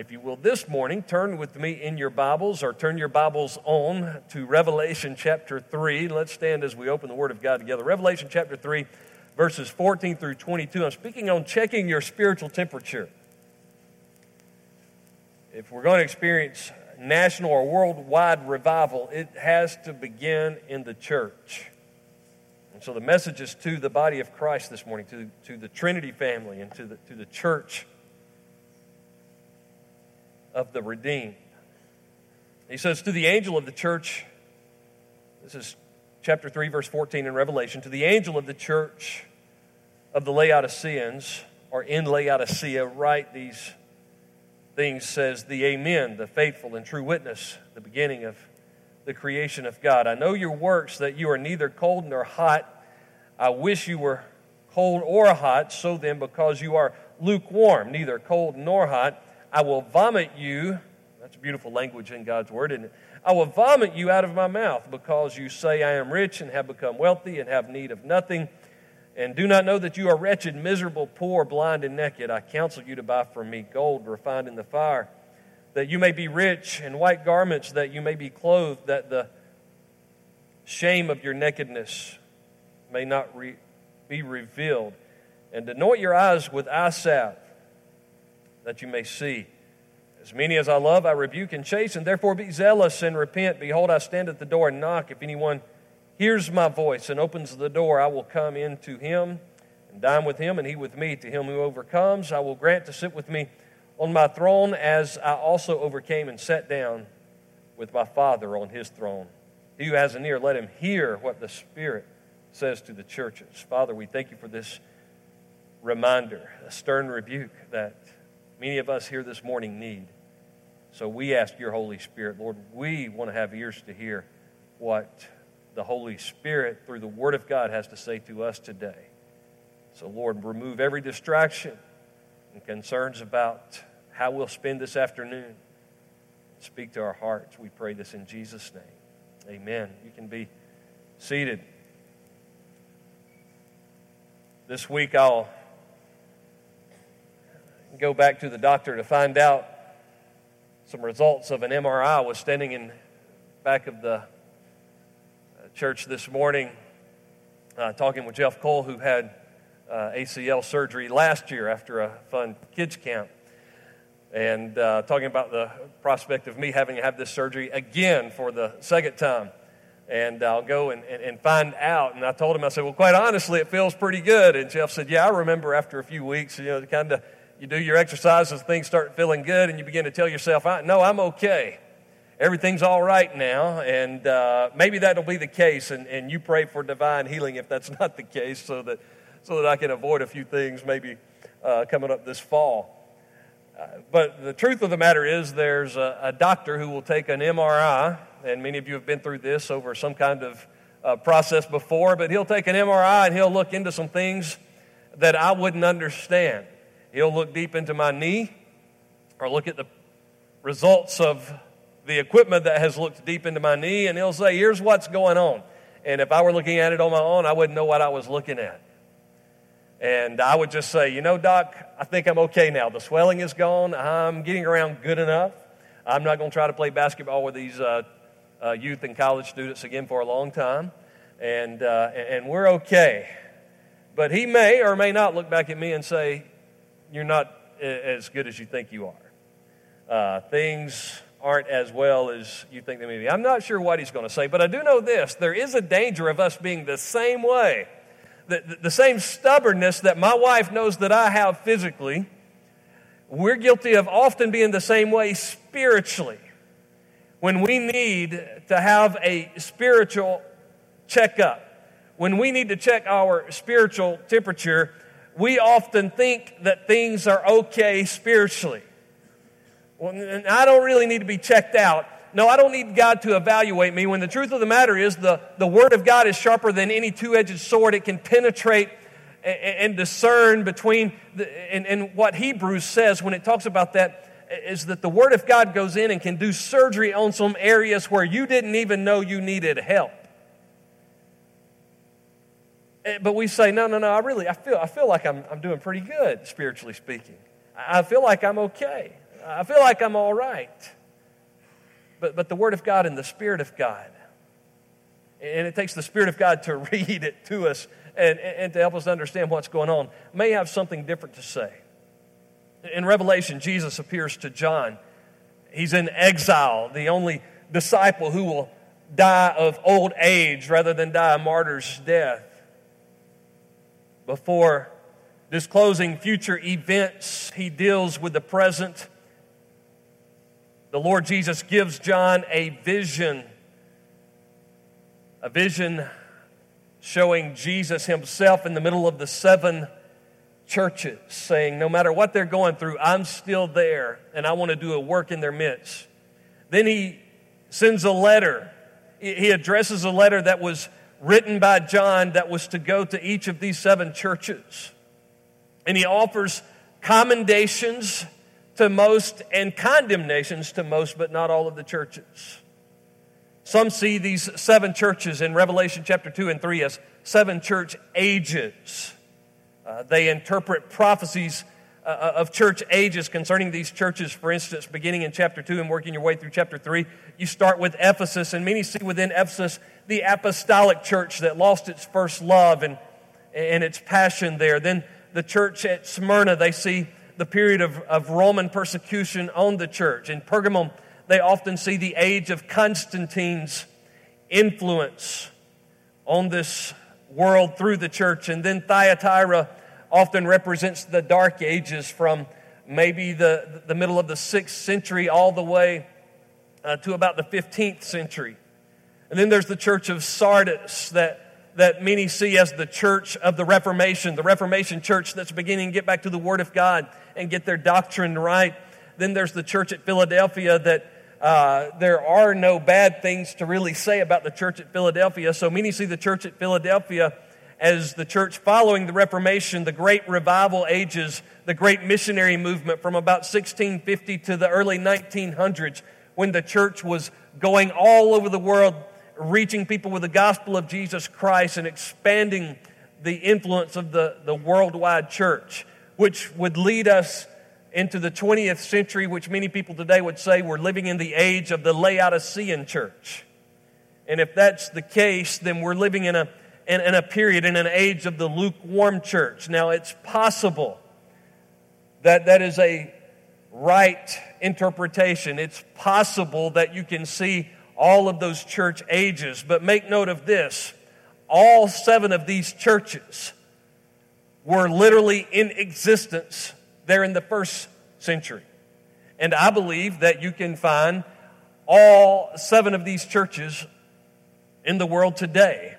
If you will, this morning, turn with me in your Bibles or turn your Bibles on to Revelation chapter 3. Let's stand as we open the Word of God together. Revelation chapter 3, verses 14 through 22. I'm speaking on checking your spiritual temperature. If we're going to experience national or worldwide revival, it has to begin in the church. And so the message is to the body of Christ this morning, to, to the Trinity family, and to the, to the church of the redeemed. He says, To the angel of the church, this is chapter 3, verse 14 in Revelation, to the angel of the church of the Laodiceans, or in Laodicea, write these things, says the Amen, the faithful and true witness, the beginning of the creation of God. I know your works, that you are neither cold nor hot. I wish you were cold or hot. So then, because you are lukewarm, neither cold nor hot, I will vomit you. That's beautiful language in God's word, isn't it? I will vomit you out of my mouth because you say, I am rich and have become wealthy and have need of nothing, and do not know that you are wretched, miserable, poor, blind, and naked. I counsel you to buy from me gold refined in the fire, that you may be rich, and white garments, that you may be clothed, that the shame of your nakedness may not re- be revealed, and anoint your eyes with eye salve that you may see. As many as I love, I rebuke and chasten. Therefore, be zealous and repent. Behold, I stand at the door and knock. If anyone hears my voice and opens the door, I will come in to him and dine with him, and he with me. To him who overcomes, I will grant to sit with me on my throne, as I also overcame and sat down with my Father on his throne. He who has an ear, let him hear what the Spirit says to the churches. Father, we thank you for this reminder, a stern rebuke that many of us here this morning need. So we ask your Holy Spirit, Lord, we want to have ears to hear what the Holy Spirit, through the Word of God, has to say to us today. So, Lord, remove every distraction and concerns about how we'll spend this afternoon. Speak to our hearts. We pray this in Jesus' name. Amen. You can be seated. This week I'll go back to the doctor to find out some results of an MRI. I was standing in back of the uh, church this morning uh, talking with Jeff Cole, who had uh, ACL surgery last year after a fun kids camp, and uh, talking about the prospect of me having to have this surgery again for the second time. And I'll go and, and, and find out. And I told him, I said, Well, quite honestly, it feels pretty good. And Jeff said, Yeah, I remember after a few weeks, you know, kind of you do your exercises, things start feeling good, and you begin to tell yourself, No, I'm okay. Everything's all right now. And uh, maybe that'll be the case. And, and you pray for divine healing if that's not the case so that, so that I can avoid a few things maybe uh, coming up this fall. Uh, but the truth of the matter is, there's a, a, doctor who will take an MRI, and many of you have been through this over some kind of uh, process before, but he'll take an MRI and he'll look into some things that I wouldn't understand. He'll look deep into my knee or look at the results of the equipment that has looked deep into my knee, and he'll say, Here's what's going on. And if I were looking at it on my own, I wouldn't know what I was looking at. And I would just say, You know, Doc, I think I'm okay now. The swelling is gone. I'm getting around good enough. I'm not going to try to play basketball with these uh, uh, youth and college students again for a long time. And, uh, and we're okay. But he may or may not look back at me and say, you're not as good as you think you are. Uh, things aren't as well as you think they may be. I'm not sure what he's going to say, but I do know this there is a danger of us being the same way. The, the same stubbornness that my wife knows that I have physically, we're guilty of often being the same way spiritually. When we need to have a spiritual checkup, when we need to check our spiritual temperature, we often think that things are okay spiritually. Well, I don't really need to be checked out. No, I don't need God to evaluate me when the truth of the matter is the, the Word of God is sharper than any two edged sword. It can penetrate and, and discern between, the, and, and what Hebrews says when it talks about that is that the Word of God goes in and can do surgery on some areas where you didn't even know you needed help. Eh, but we say, no, no, no, I really, I feel, I feel like I'm, I'm doing pretty good, spiritually speaking. I feel like I'm okay. I feel like I'm all right. But, but the Word of God and the Spirit of God, and it takes the Spirit of God to read it to us and, and to help us understand what's going on, may have something different to say. In Revelation, Jesus appears to John. He's in exile, the only disciple who will die of old age rather than die a martyr's death. Before disclosing future events, he deals with the present. The Lord Jesus gives John a vision, a vision showing Jesus himself in the middle of the seven churches, saying, No matter what they're going through, I'm still there and I want to do a work in their midst. Then he sends a letter. He addresses a letter that was written by John that was to go to each of these seven churches. And he offers commendations to most and condemnations to most, but not all of the churches. Some see these seven churches in Revelation chapter 2 and 3 as seven church ages. Uh, they interpret prophecies uh, uh, of church ages concerning these churches, for instance, beginning in chapter 2 and working your way through chapter 3. You start with Ephesus, and many see within Ephesus the apostolic church that lost its first love and, and its passion there. Then the church at Smyrna, they see the period of, of Roman persecution on the church. In Pergamum, they often see the age of Constantine's influence on this world through the church. And then Thyatira often represents the dark ages from maybe the, the middle of the sixth century all the way uh, to about the 15th century. And then there's the church of Sardis that, that many see as the church of the Reformation, the Reformation church that's beginning to get back to the Word of God and get their doctrine right. Then there's the church at Philadelphia that uh, there are no bad things to really say about the church at Philadelphia. So many see the church at Philadelphia as the church following the Reformation, the great revival ages, the great missionary movement from about 1650 to the early 1900s, when the church was going all over the world reaching people with the gospel of Jesus Christ and expanding the influence of the, the worldwide church, which would lead us into the 20th century, which many people today would say we're living in the age of the Laodicean church. And if that's the case, then we're living in a, in, in a period, in an age of the lukewarm church. Now, it's possible that that is a right interpretation. It's possible that you can see all of those church ages. But make note of this all seven of these churches were literally in existence there in the first century. And I believe that you can find all seven of these churches in the world today.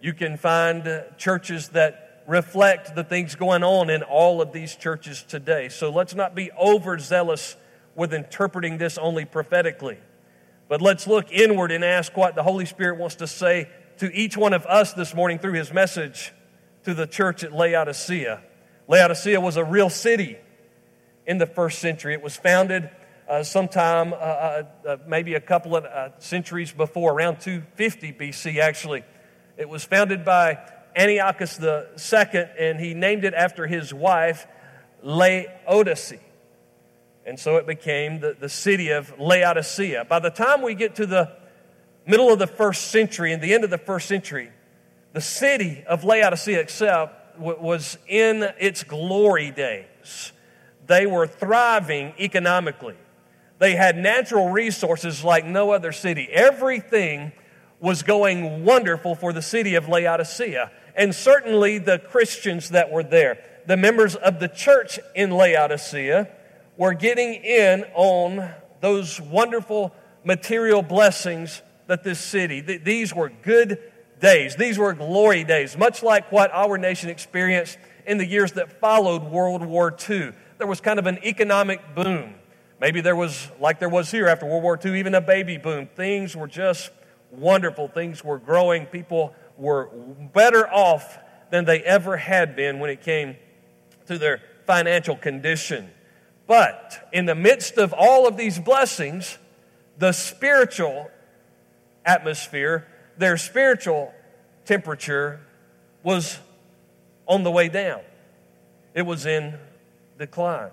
You can find uh, churches that reflect the things going on in all of these churches today. So let's not be overzealous with interpreting this only prophetically. But let's look inward and ask what the Holy Spirit wants to say to each one of us this morning through his message to the church at Laodicea. Laodicea was a real city in the first century. It was founded uh, sometime, uh, uh, uh maybe a couple of uh, centuries before, around 250 BC, actually. It was founded by Antiochus II, and he named it after his wife, Laodice. And so it became the, the city of Laodicea. By the time we get to the middle of the first century and the end of the first century, the city of Laodicea itself was in its glory days. They were thriving economically. They had natural resources like no other city. Everything was going wonderful for the city of Laodicea. And certainly the Christians that were there, the members of the church in Laodicea, were getting in on those wonderful material blessings that this city, th- these were good days. These were glory days, much like what our nation experienced in the years that followed World War II. There was kind of an economic boom. Maybe there was, like there was here after World War II, even a baby boom. Things were just wonderful. Things were growing. People were better off than they ever had been when it came to their financial condition. But in the midst of all of these blessings, the spiritual atmosphere, their spiritual temperature was on the way down. It was in decline.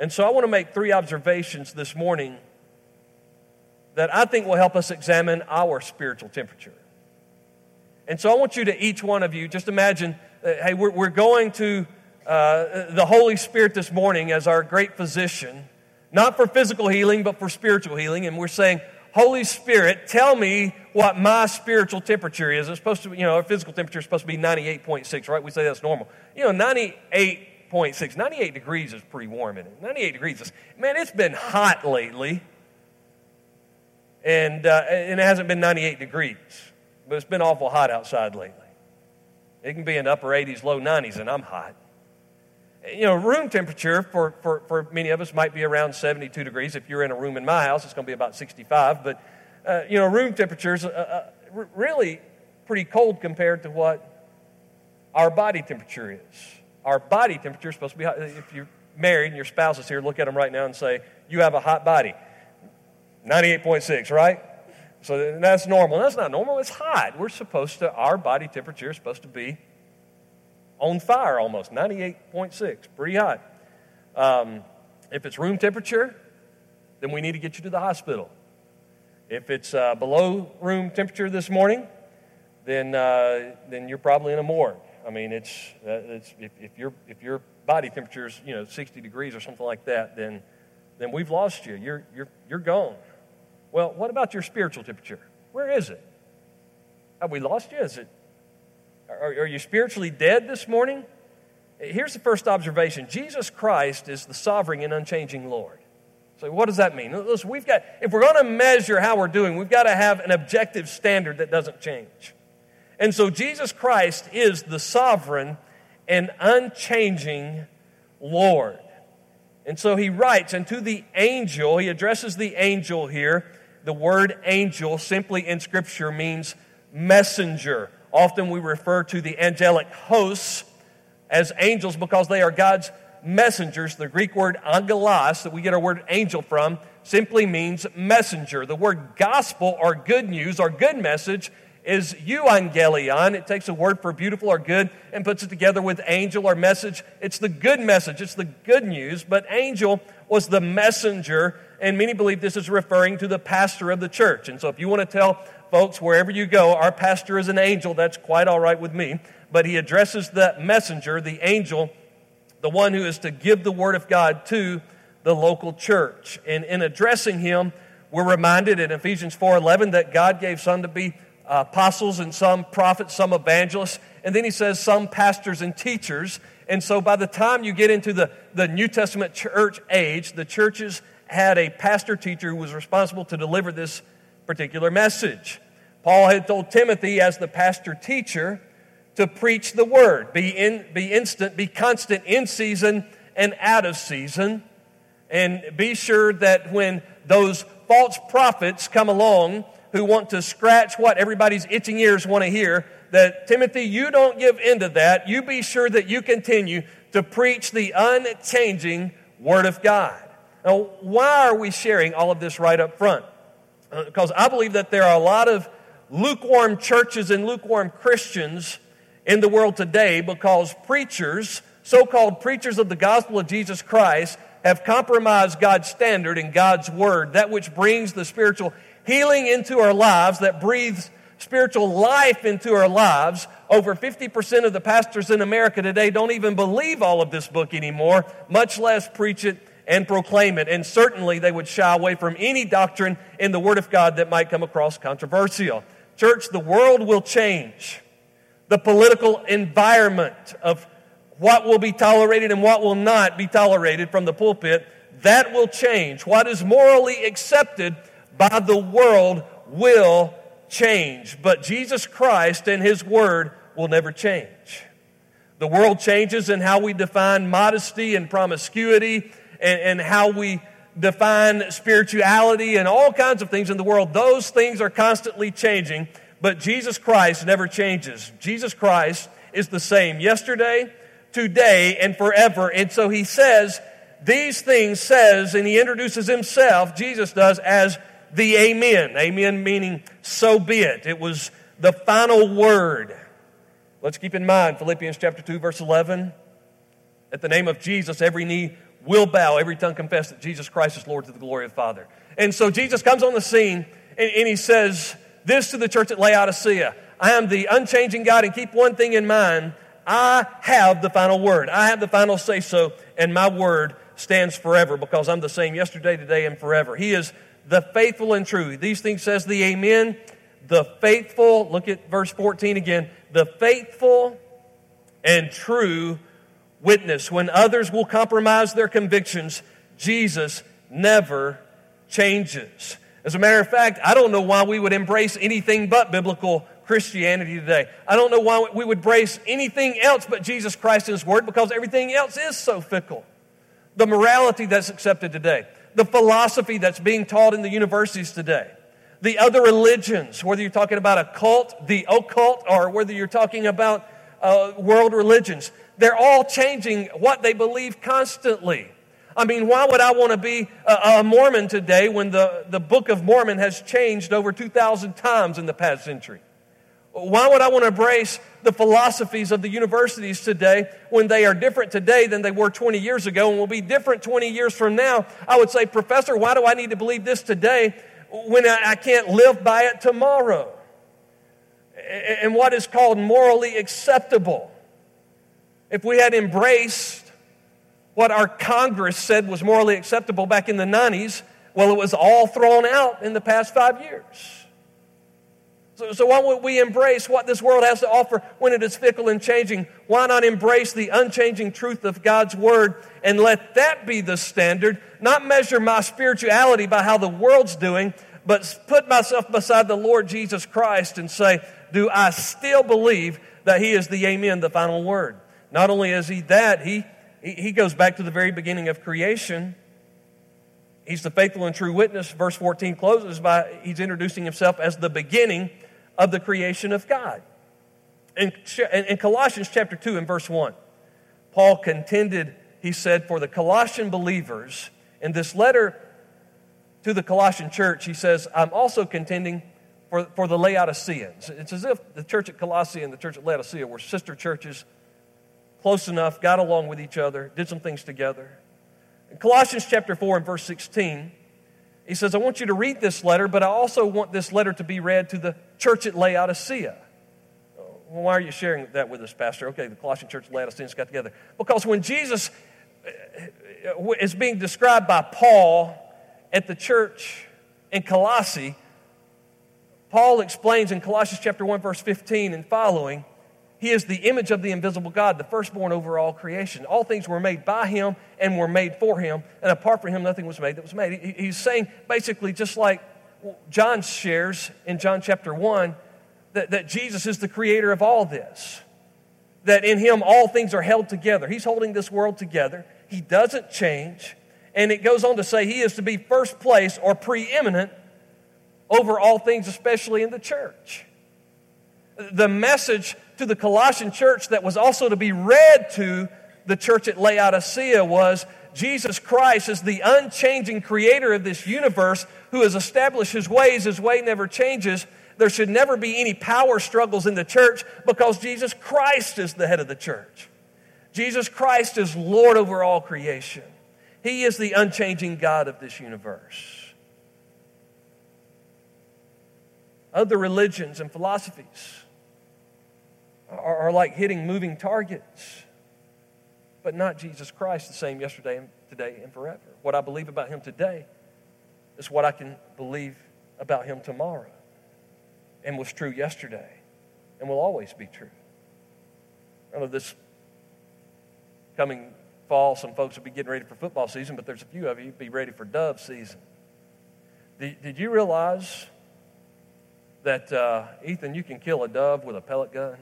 And so I want to make three observations this morning that I think will help us examine our spiritual temperature. And so I want you to, each one of you, just imagine, uh, hey, we're, we're going to uh, the Holy Spirit this morning as our great physician, not for physical healing, but for spiritual healing. And we're saying, Holy Spirit, tell me what my spiritual temperature is. It's supposed to be, you know, our physical temperature is supposed to be 98.6, right? We say that's normal. You know, 98.6, 98 degrees is pretty warm in it. 98 degrees is, man, it's been hot lately. And, uh, and it hasn't been 98 degrees, but it's been awful hot outside lately. It can be in upper 80s, low 90s, and I'm hot you know, room temperature for, for, for many of us might be around 72 degrees. If you're in a room in my house, it's going to be about 65. But, uh, you know, room temperature is uh, uh, really pretty cold compared to what our body temperature is. Our body temperature is supposed to be hot. If you're married and your spouse is here, look at them right now and say, You have a hot body. 98.6, right? So that's normal. That's not normal, it's hot. We're supposed to, our body temperature is supposed to be on fire almost, 98.6, pretty hot. Um, if it's room temperature, then we need to get you to the hospital. If it's uh, below room temperature this morning, then, uh, then you're probably in a morgue. I mean, it's, uh, it's if, if, your, if your body temperature is you know, 60 degrees or something like that, then, then we've lost you. You're, you're, you're gone. Well, what about your spiritual temperature? Where is it? Have we lost you? Is it are, are you spiritually dead this morning? Here's the first observation Jesus Christ is the sovereign and unchanging Lord. So, what does that mean? Listen, we've got, if we're going to measure how we're doing, we've got to have an objective standard that doesn't change. And so, Jesus Christ is the sovereign and unchanging Lord. And so, he writes, and to the angel, he addresses the angel here. The word angel simply in Scripture means messenger Often we refer to the angelic hosts as angels because they are God's messengers. The Greek word angelos, that we get our word angel from, simply means messenger. The word gospel or good news or good message is euangelion. It takes a word for beautiful or good and puts it together with angel or message. It's the good message, it's the good news, but angel was the messenger, and many believe this is referring to the pastor of the church. And so if you want to tell folks, wherever you go, our pastor is an angel. That's quite all right with me. But he addresses the messenger, the angel, the one who is to give the word of God to the local church. And in addressing him, we're reminded in Ephesians 4:11 that God gave some to be uh, apostles and some prophets, some evangelists, and then he says some pastors and teachers. And so by the time you get into the, the New Testament church age, the churches had a pastor teacher who was responsible to deliver this particular message. Paul had told Timothy, as the pastor teacher, to preach the word. Be, in, be instant, be constant in season and out of season. And be sure that when those false prophets come along who want to scratch what everybody's itching ears want to hear, that Timothy, you don't give in to that. You be sure that you continue to preach the unchanging Word of God. Now, why are we sharing all of this right up front? Because uh, I believe that there are a lot of lukewarm churches and lukewarm Christians in the world today because preachers, so called preachers of the gospel of Jesus Christ, have compromised God's standard and God's word, that which brings the spiritual healing into our lives, that breathes spiritual life into our lives. Over 50% of the pastors in America today don't even believe all of this book anymore, much less preach it and proclaim it. And certainly they would shy away from any doctrine in the Word of God that might come across controversial. Church, the world will change. The political environment of what will be tolerated and what will not be tolerated from the pulpit, that will change. What is morally accepted by the world will change. But Jesus Christ and His Word will never change. The world changes in how we define modesty and promiscuity and, and how we define spirituality and all kinds of things in the world. Those things are constantly changing, but Jesus Christ never changes. Jesus Christ is the same yesterday, today, and forever. And so he says, these things says, and he introduces himself, Jesus does, as the Amen. Amen meaning so be it. It was the final word. Let's keep in mind Philippians chapter 2, verse 11. At the name of Jesus, every knee will bow, every tongue confess that Jesus Christ is Lord to the glory of the Father. And so Jesus comes on the scene and, and he says this to the church at Laodicea I am the unchanging God, and keep one thing in mind I have the final word. I have the final say so, and my word stands forever because I'm the same yesterday, today, and forever. He is the faithful and true. These things says the Amen. The faithful, look at verse 14 again. The faithful and true witness. When others will compromise their convictions, Jesus never changes. As a matter of fact, I don't know why we would embrace anything but biblical Christianity today. I don't know why we would embrace anything else but Jesus Christ and His Word because everything else is so fickle. The morality that's accepted today, the philosophy that's being taught in the universities today, the other religions, whether you're talking about a cult, the occult, or whether you're talking about uh, world religions, they're all changing what they believe constantly. I mean, why would I want to be a, Mormon today when the, the Book of Mormon has changed over 2,000 times in the past century? Why would I want to embrace the philosophies of the universities today when they are different today than they were 20 years ago and will be different 20 years from now? I would say, Professor, why do I need to believe this today when I can't live by it tomorrow? And what is called morally acceptable. If we had embraced what our Congress said was morally acceptable back in the 90s, well, it was all thrown out in the past five years. So, so why would we embrace what this world has to offer when it is fickle and changing? Why not embrace the unchanging truth of God's Word and let that be the standard? Not measure my spirituality by how the world's doing, but put myself beside the Lord Jesus Christ and say, Do I still believe that He is the Amen, the final word? Not only is He that, He, he goes back to the very beginning of creation. He's the faithful and true witness. Verse 14 closes by He's introducing Himself as the beginning of the creation of God. In, in Colossians chapter 2 and verse 1, Paul contended, he said, for the Colossian believers, in this letter to the Colossian church, he says, I'm also contending for, for the Laodiceans. It's as if the church at Colossae and the church at Laodicea were sister churches, close enough, got along with each other, did some things together. In Colossians chapter 4 and verse 16, he says, I want you to read this letter, but I also want this letter to be read to the church at Laodicea. Well, why are you sharing that with us, Pastor? Okay, the Colossian church and Laodiceans got together. Because when Jesus uh, is being described by Paul at the church in Colossae, Paul explains in Colossians chapter 1, verse 15 and following he is the image of the invisible God, the firstborn over all creation. All things were made by him and were made for him, and apart from him, nothing was made that was made. He's saying basically, just like John shares in John chapter 1, that, that Jesus is the creator of all this. That in him all things are held together. He's holding this world together. He doesn't change. And it goes on to say he is to be first place or preeminent over all things, especially in the church. The message to the Colossian church that was also to be read to the church at Laodicea was Jesus Christ is the unchanging creator of this universe who has established his ways. His way never changes. There should never be any power struggles in the church because Jesus Christ is the head of the church. Jesus Christ is Lord over all creation. He is the unchanging God of this universe. Other religions and philosophies are, are like hitting moving targets, but not Jesus Christ, the same yesterday and today and forever. What I believe about him today is what I can believe about him tomorrow and was true yesterday and will always be true. I know this coming fall, some folks will be getting ready for football season, but there's a few of you be ready for dove season. Did, you realize that, uh, Ethan, you can kill a dove with a pellet gun?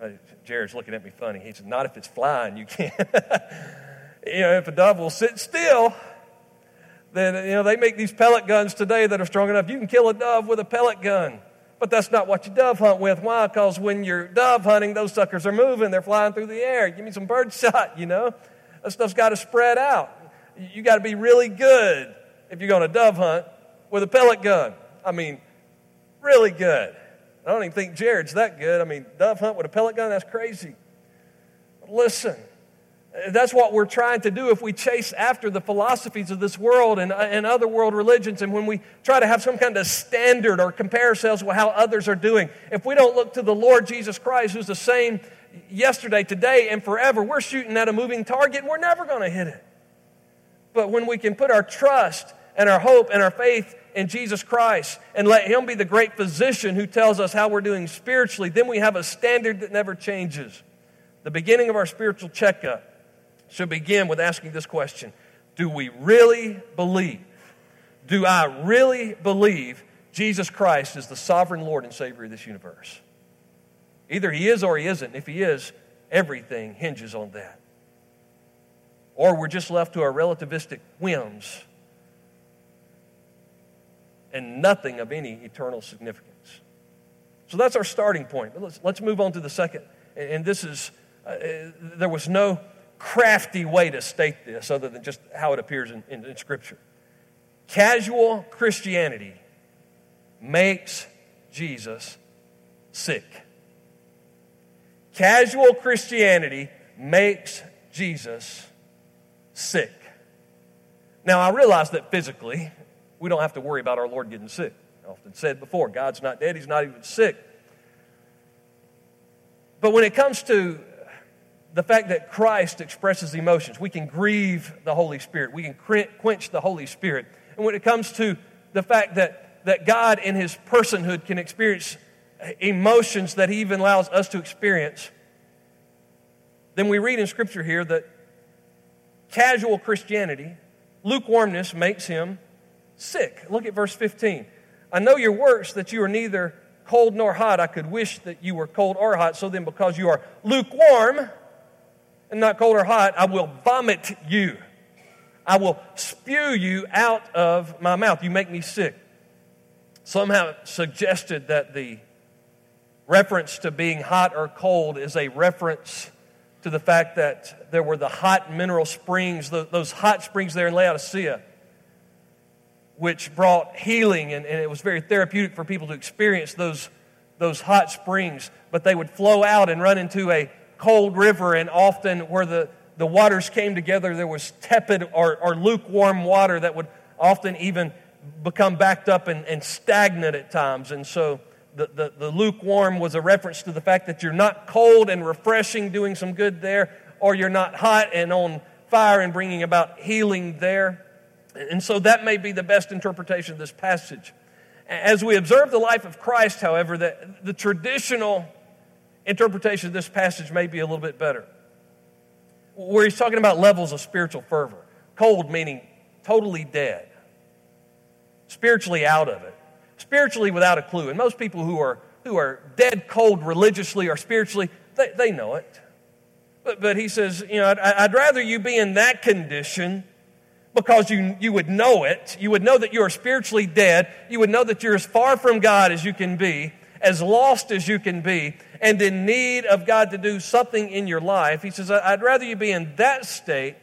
Uh, Jared's looking at me funny. He said, Not if it's flying, you can't. you know, if a dove will sit still, then, you know, they make these pellet guns today that are strong enough. You can kill a dove with a pellet gun. But that's not what you dove hunt with. Why? Because when you're dove hunting, those suckers are moving. They're flying through the air. Give me some bird shot, you know. That stuff's got to spread out. You got to be really good if you're going to dove hunt with a pellet gun. I mean, really good. I don't even think Jared's that good. I mean, dove hunt with a pellet gun, that's crazy. But listen, That's what we're trying to do if we chase after the philosophies of this world and, and other world religions, and when we try to have some kind of standard or compare ourselves with how others are doing. If we don't look to the Lord Jesus Christ, who's the same yesterday, today, and forever, we're shooting at a moving target and we're never going to hit it. But when we can put our trust and our hope and our faith in Jesus Christ and let Him be the great physician who tells us how we're doing spiritually, then we have a standard that never changes. The beginning of our spiritual checkup should begin with asking this question Do we really believe? Do I really believe Jesus Christ is the sovereign Lord and Savior of this universe? Either He is or He isn't. If He is, everything hinges on that. Or we're just left to our relativistic whims and nothing of any eternal significance. So that's our starting point. But let's, let's move on to the second. And this is, uh, there was no crafty way to state this other than just how it appears in, in, in Scripture. Casual Christianity makes Jesus sick. Casual Christianity makes Jesus sick. Now, I realize that physically, we don't have to worry about our Lord getting sick. I often said before, God's not dead, He's not even sick. But when it comes to the fact that Christ expresses emotions, we can grieve the Holy Spirit, we can quench the Holy Spirit. And when it comes to the fact that, that God in His personhood can experience emotions that He even allows us to experience, then we read in Scripture here that casual Christianity, lukewarmness makes Him sick. Look at verse 15. I know your works that you are neither cold nor hot. I could wish that you were cold or hot. So then, because you are lukewarm and not cold or hot, I will vomit you. I will spew you out of my mouth. You make me sick. Somehow suggested that the reference to being hot or cold is a reference to the fact that there were the hot mineral springs, those hot springs there in Laodicea which brought healing, and, and, it was very therapeutic for people to experience those, those hot springs. But they would flow out and run into a cold river, and often where the, the waters came together, there was tepid or, or lukewarm water that would often even become backed up and, and stagnant at times. And so the, the, the lukewarm was a reference to the fact that you're not cold and refreshing, doing some good there, or you're not hot and on fire and bringing about healing there. And so that may be the best interpretation of this passage. As we observe the life of Christ, however, the, the traditional interpretation of this passage may be a little bit better. Where he's talking about levels of spiritual fervor. Cold meaning totally dead, spiritually out of it, spiritually without a clue. And most people who are, who are dead cold religiously or spiritually, they, they know it. But, but he says, you know, I'd, I'd rather you be in that condition because you, you would know it. You would know that you are spiritually dead. You would know that you're as far from God as you can be, as lost as you can be, and in need of God to do something in your life. He says, I'd rather you be in that state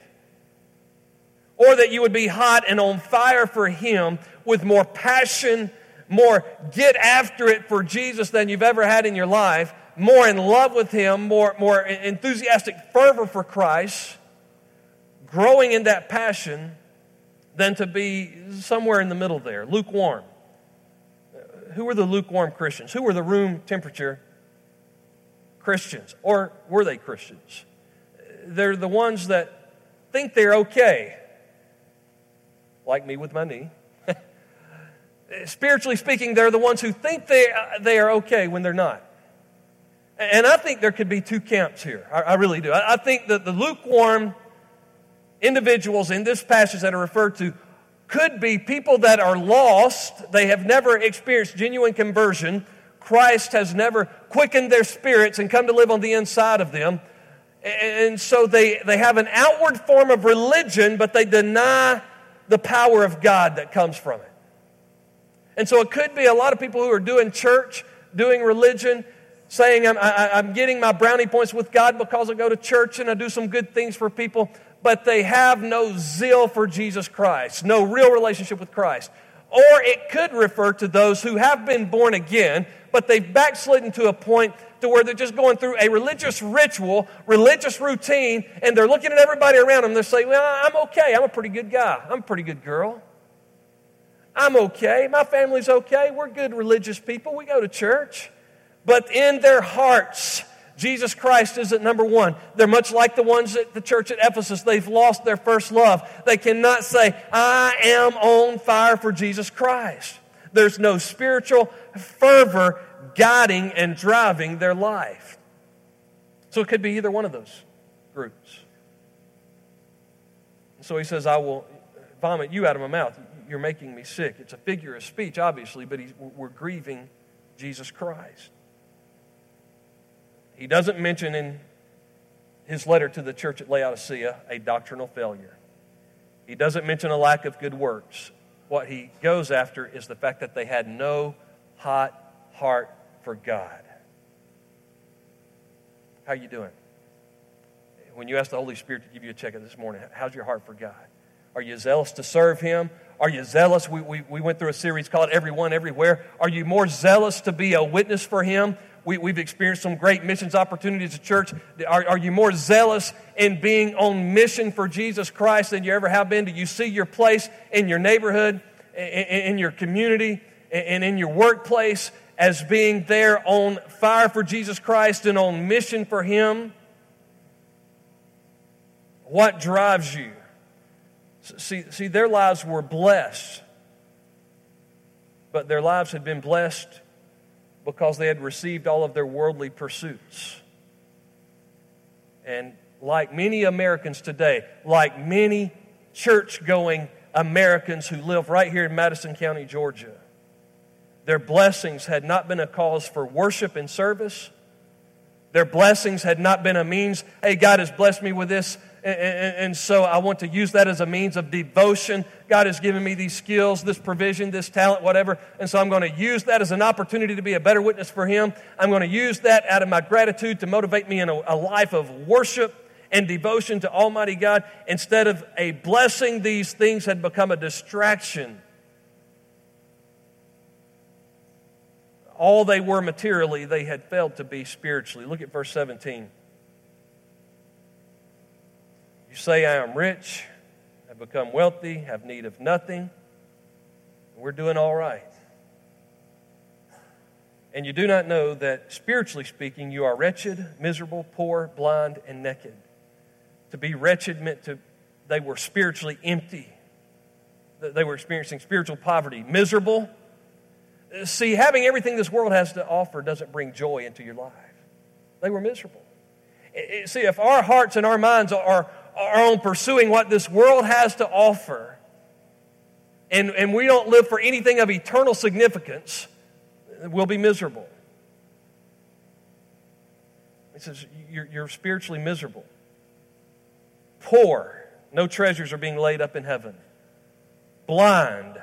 or that you would be hot and on fire for Him with more passion, more get after it for Jesus than you've ever had in your life, more in love with Him, more, more enthusiastic fervor for Christ growing in that passion than to be somewhere in the middle there, lukewarm. Who were the lukewarm Christians? Who were the room temperature Christians? Or were they Christians? They're the ones that think they're okay, like me with my knee. Spiritually speaking, they're the ones who think they, they are okay when they're not. And I think there could be two camps here. I, I really do. I, I think that the lukewarm individuals in this passage that are referred to could be people that are lost. They have never experienced genuine conversion. Christ has never quickened their spirits and come to live on the inside of them. And so they, they have an outward form of religion, but they deny the power of God that comes from it. And so it could be a lot of people who are doing church, doing religion, saying, I'm, I, am i am getting my brownie points with God because I go to church and I do some good things for people but they have no zeal for Jesus Christ, no real relationship with Christ. Or it could refer to those who have been born again, but they've backslidden to a point to where they're just going through a religious ritual, religious routine, and they're looking at everybody around them. They're saying, Well, I'm okay. I'm a pretty good guy. I'm a pretty good girl. I'm okay. My family's okay. We're good religious people. We go to church. But in their hearts, Jesus Christ isn't number one. They're much like the ones at the church at Ephesus. They've lost their first love. They cannot say, I am on fire for Jesus Christ. There's no spiritual fervor guiding and driving their life. So it could be either one of those groups. So he says, I will vomit you out of my mouth. You're making me sick. It's a figure of speech, obviously, but we're grieving Jesus Christ. He doesn't mention in his letter to the church at Laodicea a doctrinal failure. He doesn't mention a lack of good works. What he goes after is the fact that they had no hot heart for God. How you doing? When you ask the Holy Spirit to give you a check this morning, how's your heart for God? Are you zealous to serve Him? Are you zealous? We, we, we went through a series called Everyone Everywhere. Are you more zealous to be a witness for Him we, we've experienced some great missions opportunities at church. Are, are you more zealous in being on mission for Jesus Christ than you ever have been? Do you see your place in your neighborhood, in, in your community, and in your workplace as being there on fire for Jesus Christ and on mission for Him? What drives you? See, see, their lives were blessed, but their lives had been blessed because they had received all of their worldly pursuits. And like many Americans today, like many church going Americans who live right here in Madison County, Georgia, their blessings had not been a cause for worship and service. Their blessings had not been a means, hey, God has blessed me with this and, so I want to use that as a means of devotion. God has given me these skills, this provision, this talent, whatever. And so I'm going to use that as an opportunity to be a better witness for Him. I'm going to use that out of my gratitude to motivate me in a, a life of worship and devotion to Almighty God. Instead of a blessing, these things had become a distraction. All they were materially, they had failed to be spiritually. Look at verse 17 say, I am rich, I've become wealthy, have need of nothing, we're doing all right. And you do not know that, spiritually speaking, you are wretched, miserable, poor, blind, and naked. To be wretched meant to, they were spiritually empty. They were experiencing spiritual poverty. Miserable. See, having everything this world has to offer doesn't bring joy into your life. They were miserable. See, if our hearts and our minds are, are on pursuing what this world has to offer, and, and we don't live for anything of eternal significance, we'll be miserable. He says, You're, you're spiritually miserable. Poor, no treasures are being laid up in heaven. Blind,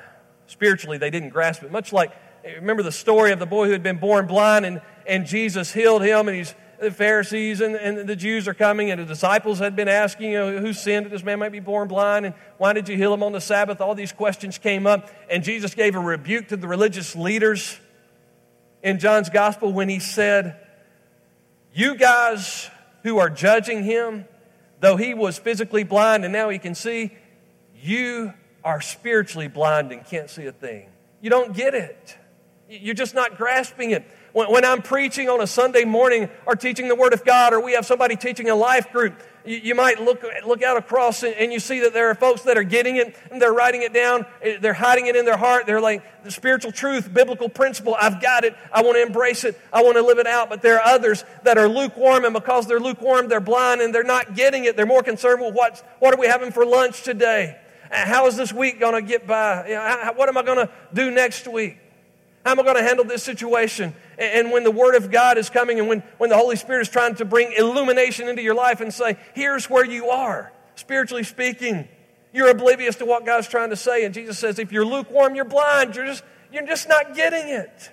spiritually, they didn't grasp it. Much like, remember the story of the boy who had been born blind, and, and Jesus healed him, and he's the Pharisees and, and, the Jews are coming, and the disciples had been asking, you know, who sinned that this man might be born blind, and why did you heal him on the Sabbath? All these questions came up, and Jesus gave a rebuke to the religious leaders in John's gospel when he said, You guys who are judging him, though he was physically blind and now he can see, you are spiritually blind and can't see a thing. You don't get it. You're just not grasping it. When, when I'm preaching on a Sunday morning or teaching the Word of God, or we have somebody teaching a life group, you, you might look, look out across and, and, you see that there are folks that are getting it and they're writing it down. Eh, they're hiding it in their heart. They're like, the spiritual truth, biblical principle, I've got it. I want to embrace it. I want to live it out. But there are others that are lukewarm, and because they're lukewarm, they're blind and they're not getting it. They're more concerned with what, what are we having for lunch today? How is this week going to get by? You know, how, what am I going to do next week? How am I going to handle this situation? And when the Word of God is coming and when, when the Holy Spirit is trying to bring illumination into your life and say, here's where you are, spiritually speaking, you're oblivious to what God's trying to say. And Jesus says, if you're lukewarm, you're blind. You're just, you're just not getting it.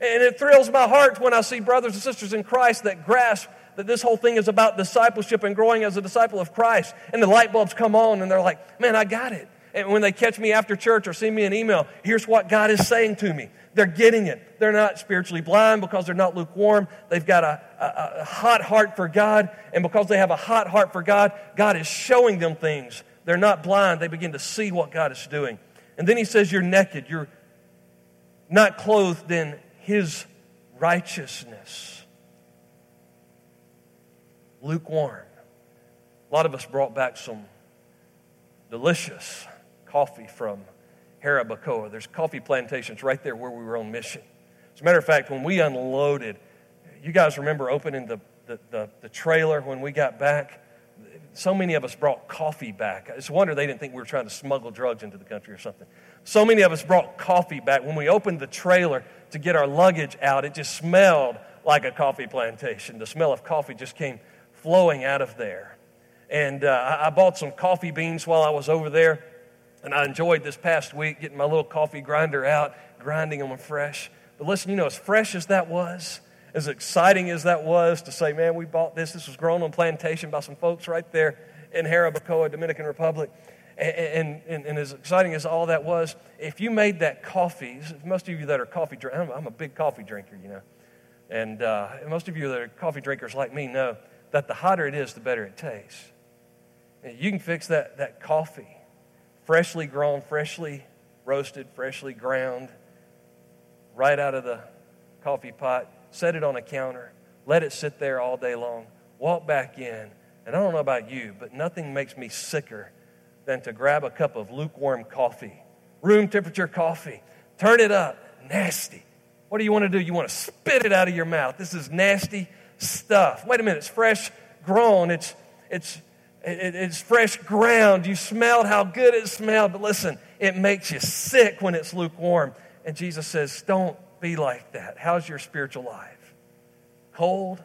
And it thrills my heart when I see brothers and sisters in Christ that grasp that this whole thing is about discipleship and growing as a disciple of Christ. And the light bulbs come on and they're like, man, I got it. and when they catch me after church or send me an email, here's what God is saying to me. They're getting it. They're not spiritually blind because they're not lukewarm. They've got a, a, a hot heart for God. And because they have a hot heart for God, God is showing them things. They're not blind. They begin to see what God is doing. And then he says, You're naked. You're not clothed in his righteousness. Lukewarm. A lot of us brought back some delicious coffee from Jarabacoa. There's coffee plantations right there where we were on mission. As a matter of fact, when we unloaded, you guys remember opening the, the, the, the trailer when we got back? So many of us brought coffee back. It's a wonder they didn't think we were trying to smuggle drugs into the country or something. So many of us brought coffee back. When we opened the trailer to get our luggage out, it just smelled like a coffee plantation. The smell of coffee just came flowing out of there. And uh, I bought some coffee beans while I was over there. And I enjoyed this past week getting my little coffee grinder out, grinding them fresh. But listen, you know, as fresh as that was, as exciting as that was to say, man, we bought this. This was grown on plantation by some folks right there in Jarabacoa, Dominican Republic. And, and, and, as exciting as all that was, if you made that coffee, most of you that are coffee drinkers, I'm a big coffee drinker, you know. And uh, most of you that are coffee drinkers like me know that the hotter it is, the better it tastes. You can fix that, that coffee, freshly grown, freshly roasted, freshly ground, right out of the coffee pot, set it on a counter, let it sit there all day long, walk back in. And I don't know about you, but nothing makes me sicker than to grab a cup of lukewarm coffee, room temperature coffee, turn it up, nasty. What do you want to do? You want to spit it out of your mouth. This is nasty stuff. Wait a minute, it's fresh grown, it's, it's it, it's fresh ground. You smelled how good it smelled, but listen, it makes you sick when it's lukewarm. And Jesus says, Don't be like that. How's your spiritual life? Cold?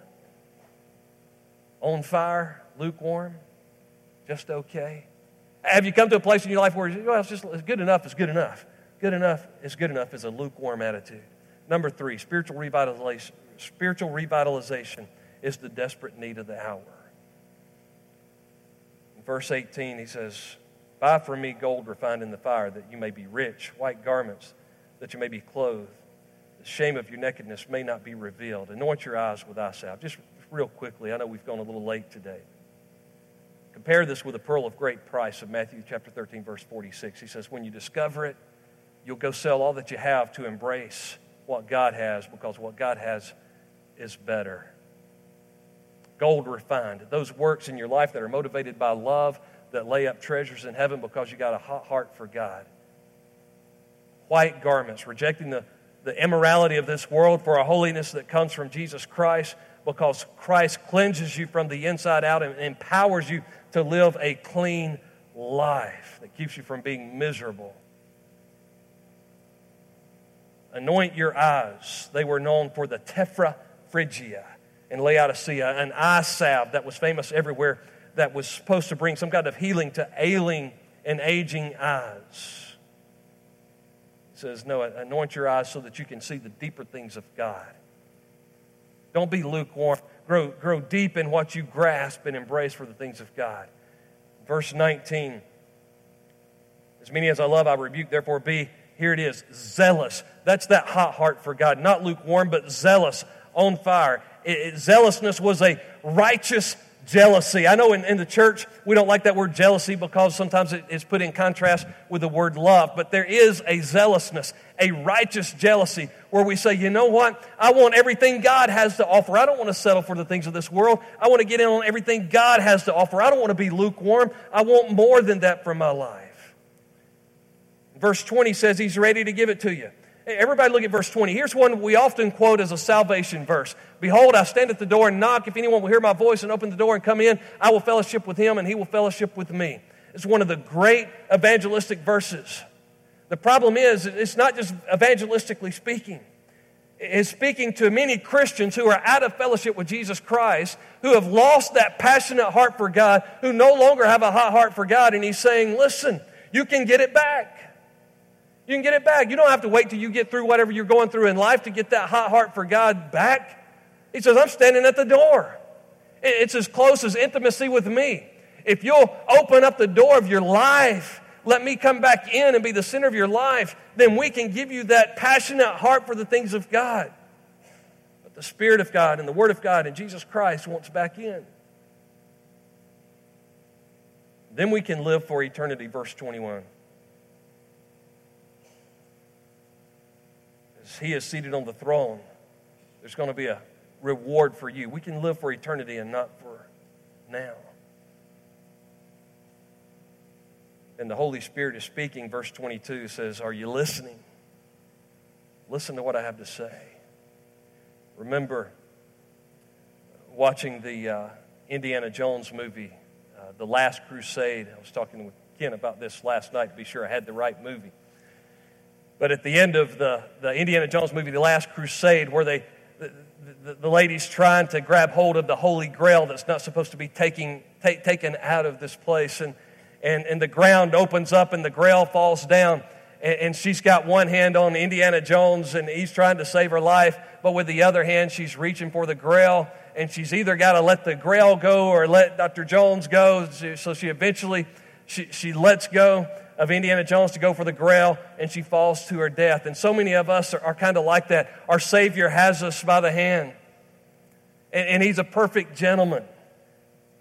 On fire? Lukewarm? Just okay? Have you come to a place in your life where well, it's just good enough is good enough? Good enough is good enough is a lukewarm attitude. Number three, spiritual revitalization. Spiritual revitalization is the desperate need of the hour verse 18, he says, Buy from me gold refined in the fire, that you may be rich, white garments, that you may be clothed. The shame of your nakedness may not be revealed. Anoint your eyes with eye salve. Just real quickly, I know we've gone a little late today. Compare this with the pearl of great price of Matthew chapter 13, verse 46. He says, When you discover it, you'll go sell all that you have to embrace what God has, because what God has is better gold refined. Those works in your life that are motivated by love, that lay up treasures in heaven because you got a hot heart for God. White garments, rejecting the, the immorality of this world for a holiness that comes from Jesus Christ because Christ cleanses you from the inside out and empowers you to live a clean life that keeps you from being miserable. Anoint your eyes. They were known for the tephra phrygia in Laodicea, an eye salve that was famous everywhere that was supposed to bring some kind of healing to ailing and aging eyes. Says, No, anoint your eyes so that you can see the deeper things of God. Don't be lukewarm. Grow, grow deep in what you grasp and embrace for the things of God. Verse 19 As many as I love, I rebuke, therefore be, here it is, zealous. That's that hot heart for God. Not lukewarm, but zealous, on fire it, zealousness was a righteous jealousy. I know in, in the church we don't like that word jealousy because sometimes it is put in contrast with the word love, but there is a zealousness, a righteous jealousy where we say, you know what? I want everything God has to offer. I don't want to settle for the things of this world. I want to get in on everything God has to offer. I don't want to be lukewarm. I want more than that for my life. Verse 20 says he's ready to give it to you. Everybody look at verse 20. Here's one we often quote as a salvation verse. Behold, I stand at the door and knock. If anyone will hear my voice and open the door and come in, I will fellowship with him and he will fellowship with me. It's one of the great evangelistic verses. The problem is, it's not just evangelistically speaking. It's speaking to many Christians who are out of fellowship with Jesus Christ, who have lost that passionate heart for God, who no longer have a hot heart for God. And he's saying, listen, you can get it back. You can get it back. You don't have to wait till you get through whatever you're going through in life to get that hot heart for God back. He says, I'm standing at the door. It's as close as intimacy with me. If you'll open up the door of your life, let me come back in and be the center of your life, then we can give you that passionate heart for the things of God. But the Spirit of God and the Word of God and Jesus Christ wants back in. Then we can live for eternity, verse 21. He is seated on the throne, there's going to be a reward for you. We can live for eternity and not for now. And the Holy Spirit is speaking. Verse 22 says, Are you listening? Listen to what I have to say. Remember watching the uh, Indiana Jones movie, uh, The Last Crusade. I was talking with Ken about this last night to be sure I had the right movie. But at the end of the, the Indiana Jones movie, The Last Crusade, where they, the, the, lady's trying to grab hold of the Holy Grail that's not supposed to be taking, take, taken out of this place. And, and, and the ground opens up and the Grail falls down. And, and she's got one hand on Indiana Jones and he's trying to save her life. But with the other hand, she's reaching for the Grail. And she's either got to let the Grail go or let Dr. Jones go. So she eventually she, she lets go of Indiana Jones to go for the grail, and she falls to her death. And so many of us are, are kind of like that. Our Savior has us by the hand, and, and He's a perfect gentleman.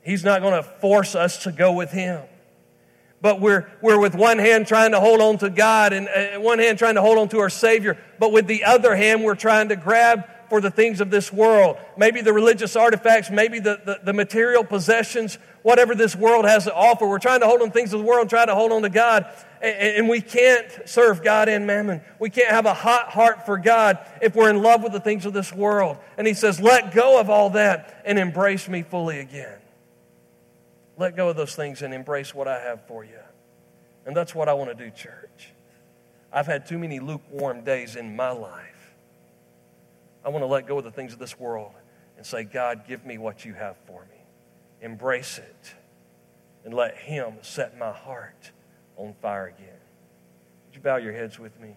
He's not going to force us to go with Him. But we're, we're with one hand trying to hold on to God and uh, one hand trying to hold on to our Savior. But with the other hand, we're trying to grab for the things of this world. Maybe the religious artifacts, maybe the, the, the, material possessions, whatever this world has to offer. We're trying to hold on to things of the world and try to hold on to God. And, and we can't serve God and mammon. We can't have a hot heart for God if we're in love with the things of this world. And He says, let go of all that and embrace me fully again. Let go of those things and embrace what I have for you. And that's what I want to do, church. I've had too many lukewarm days in my life. I want to let go of the things of this world and say, God, give me what you have for me. Embrace it and let Him set my heart on fire again. Would you bow your heads with me?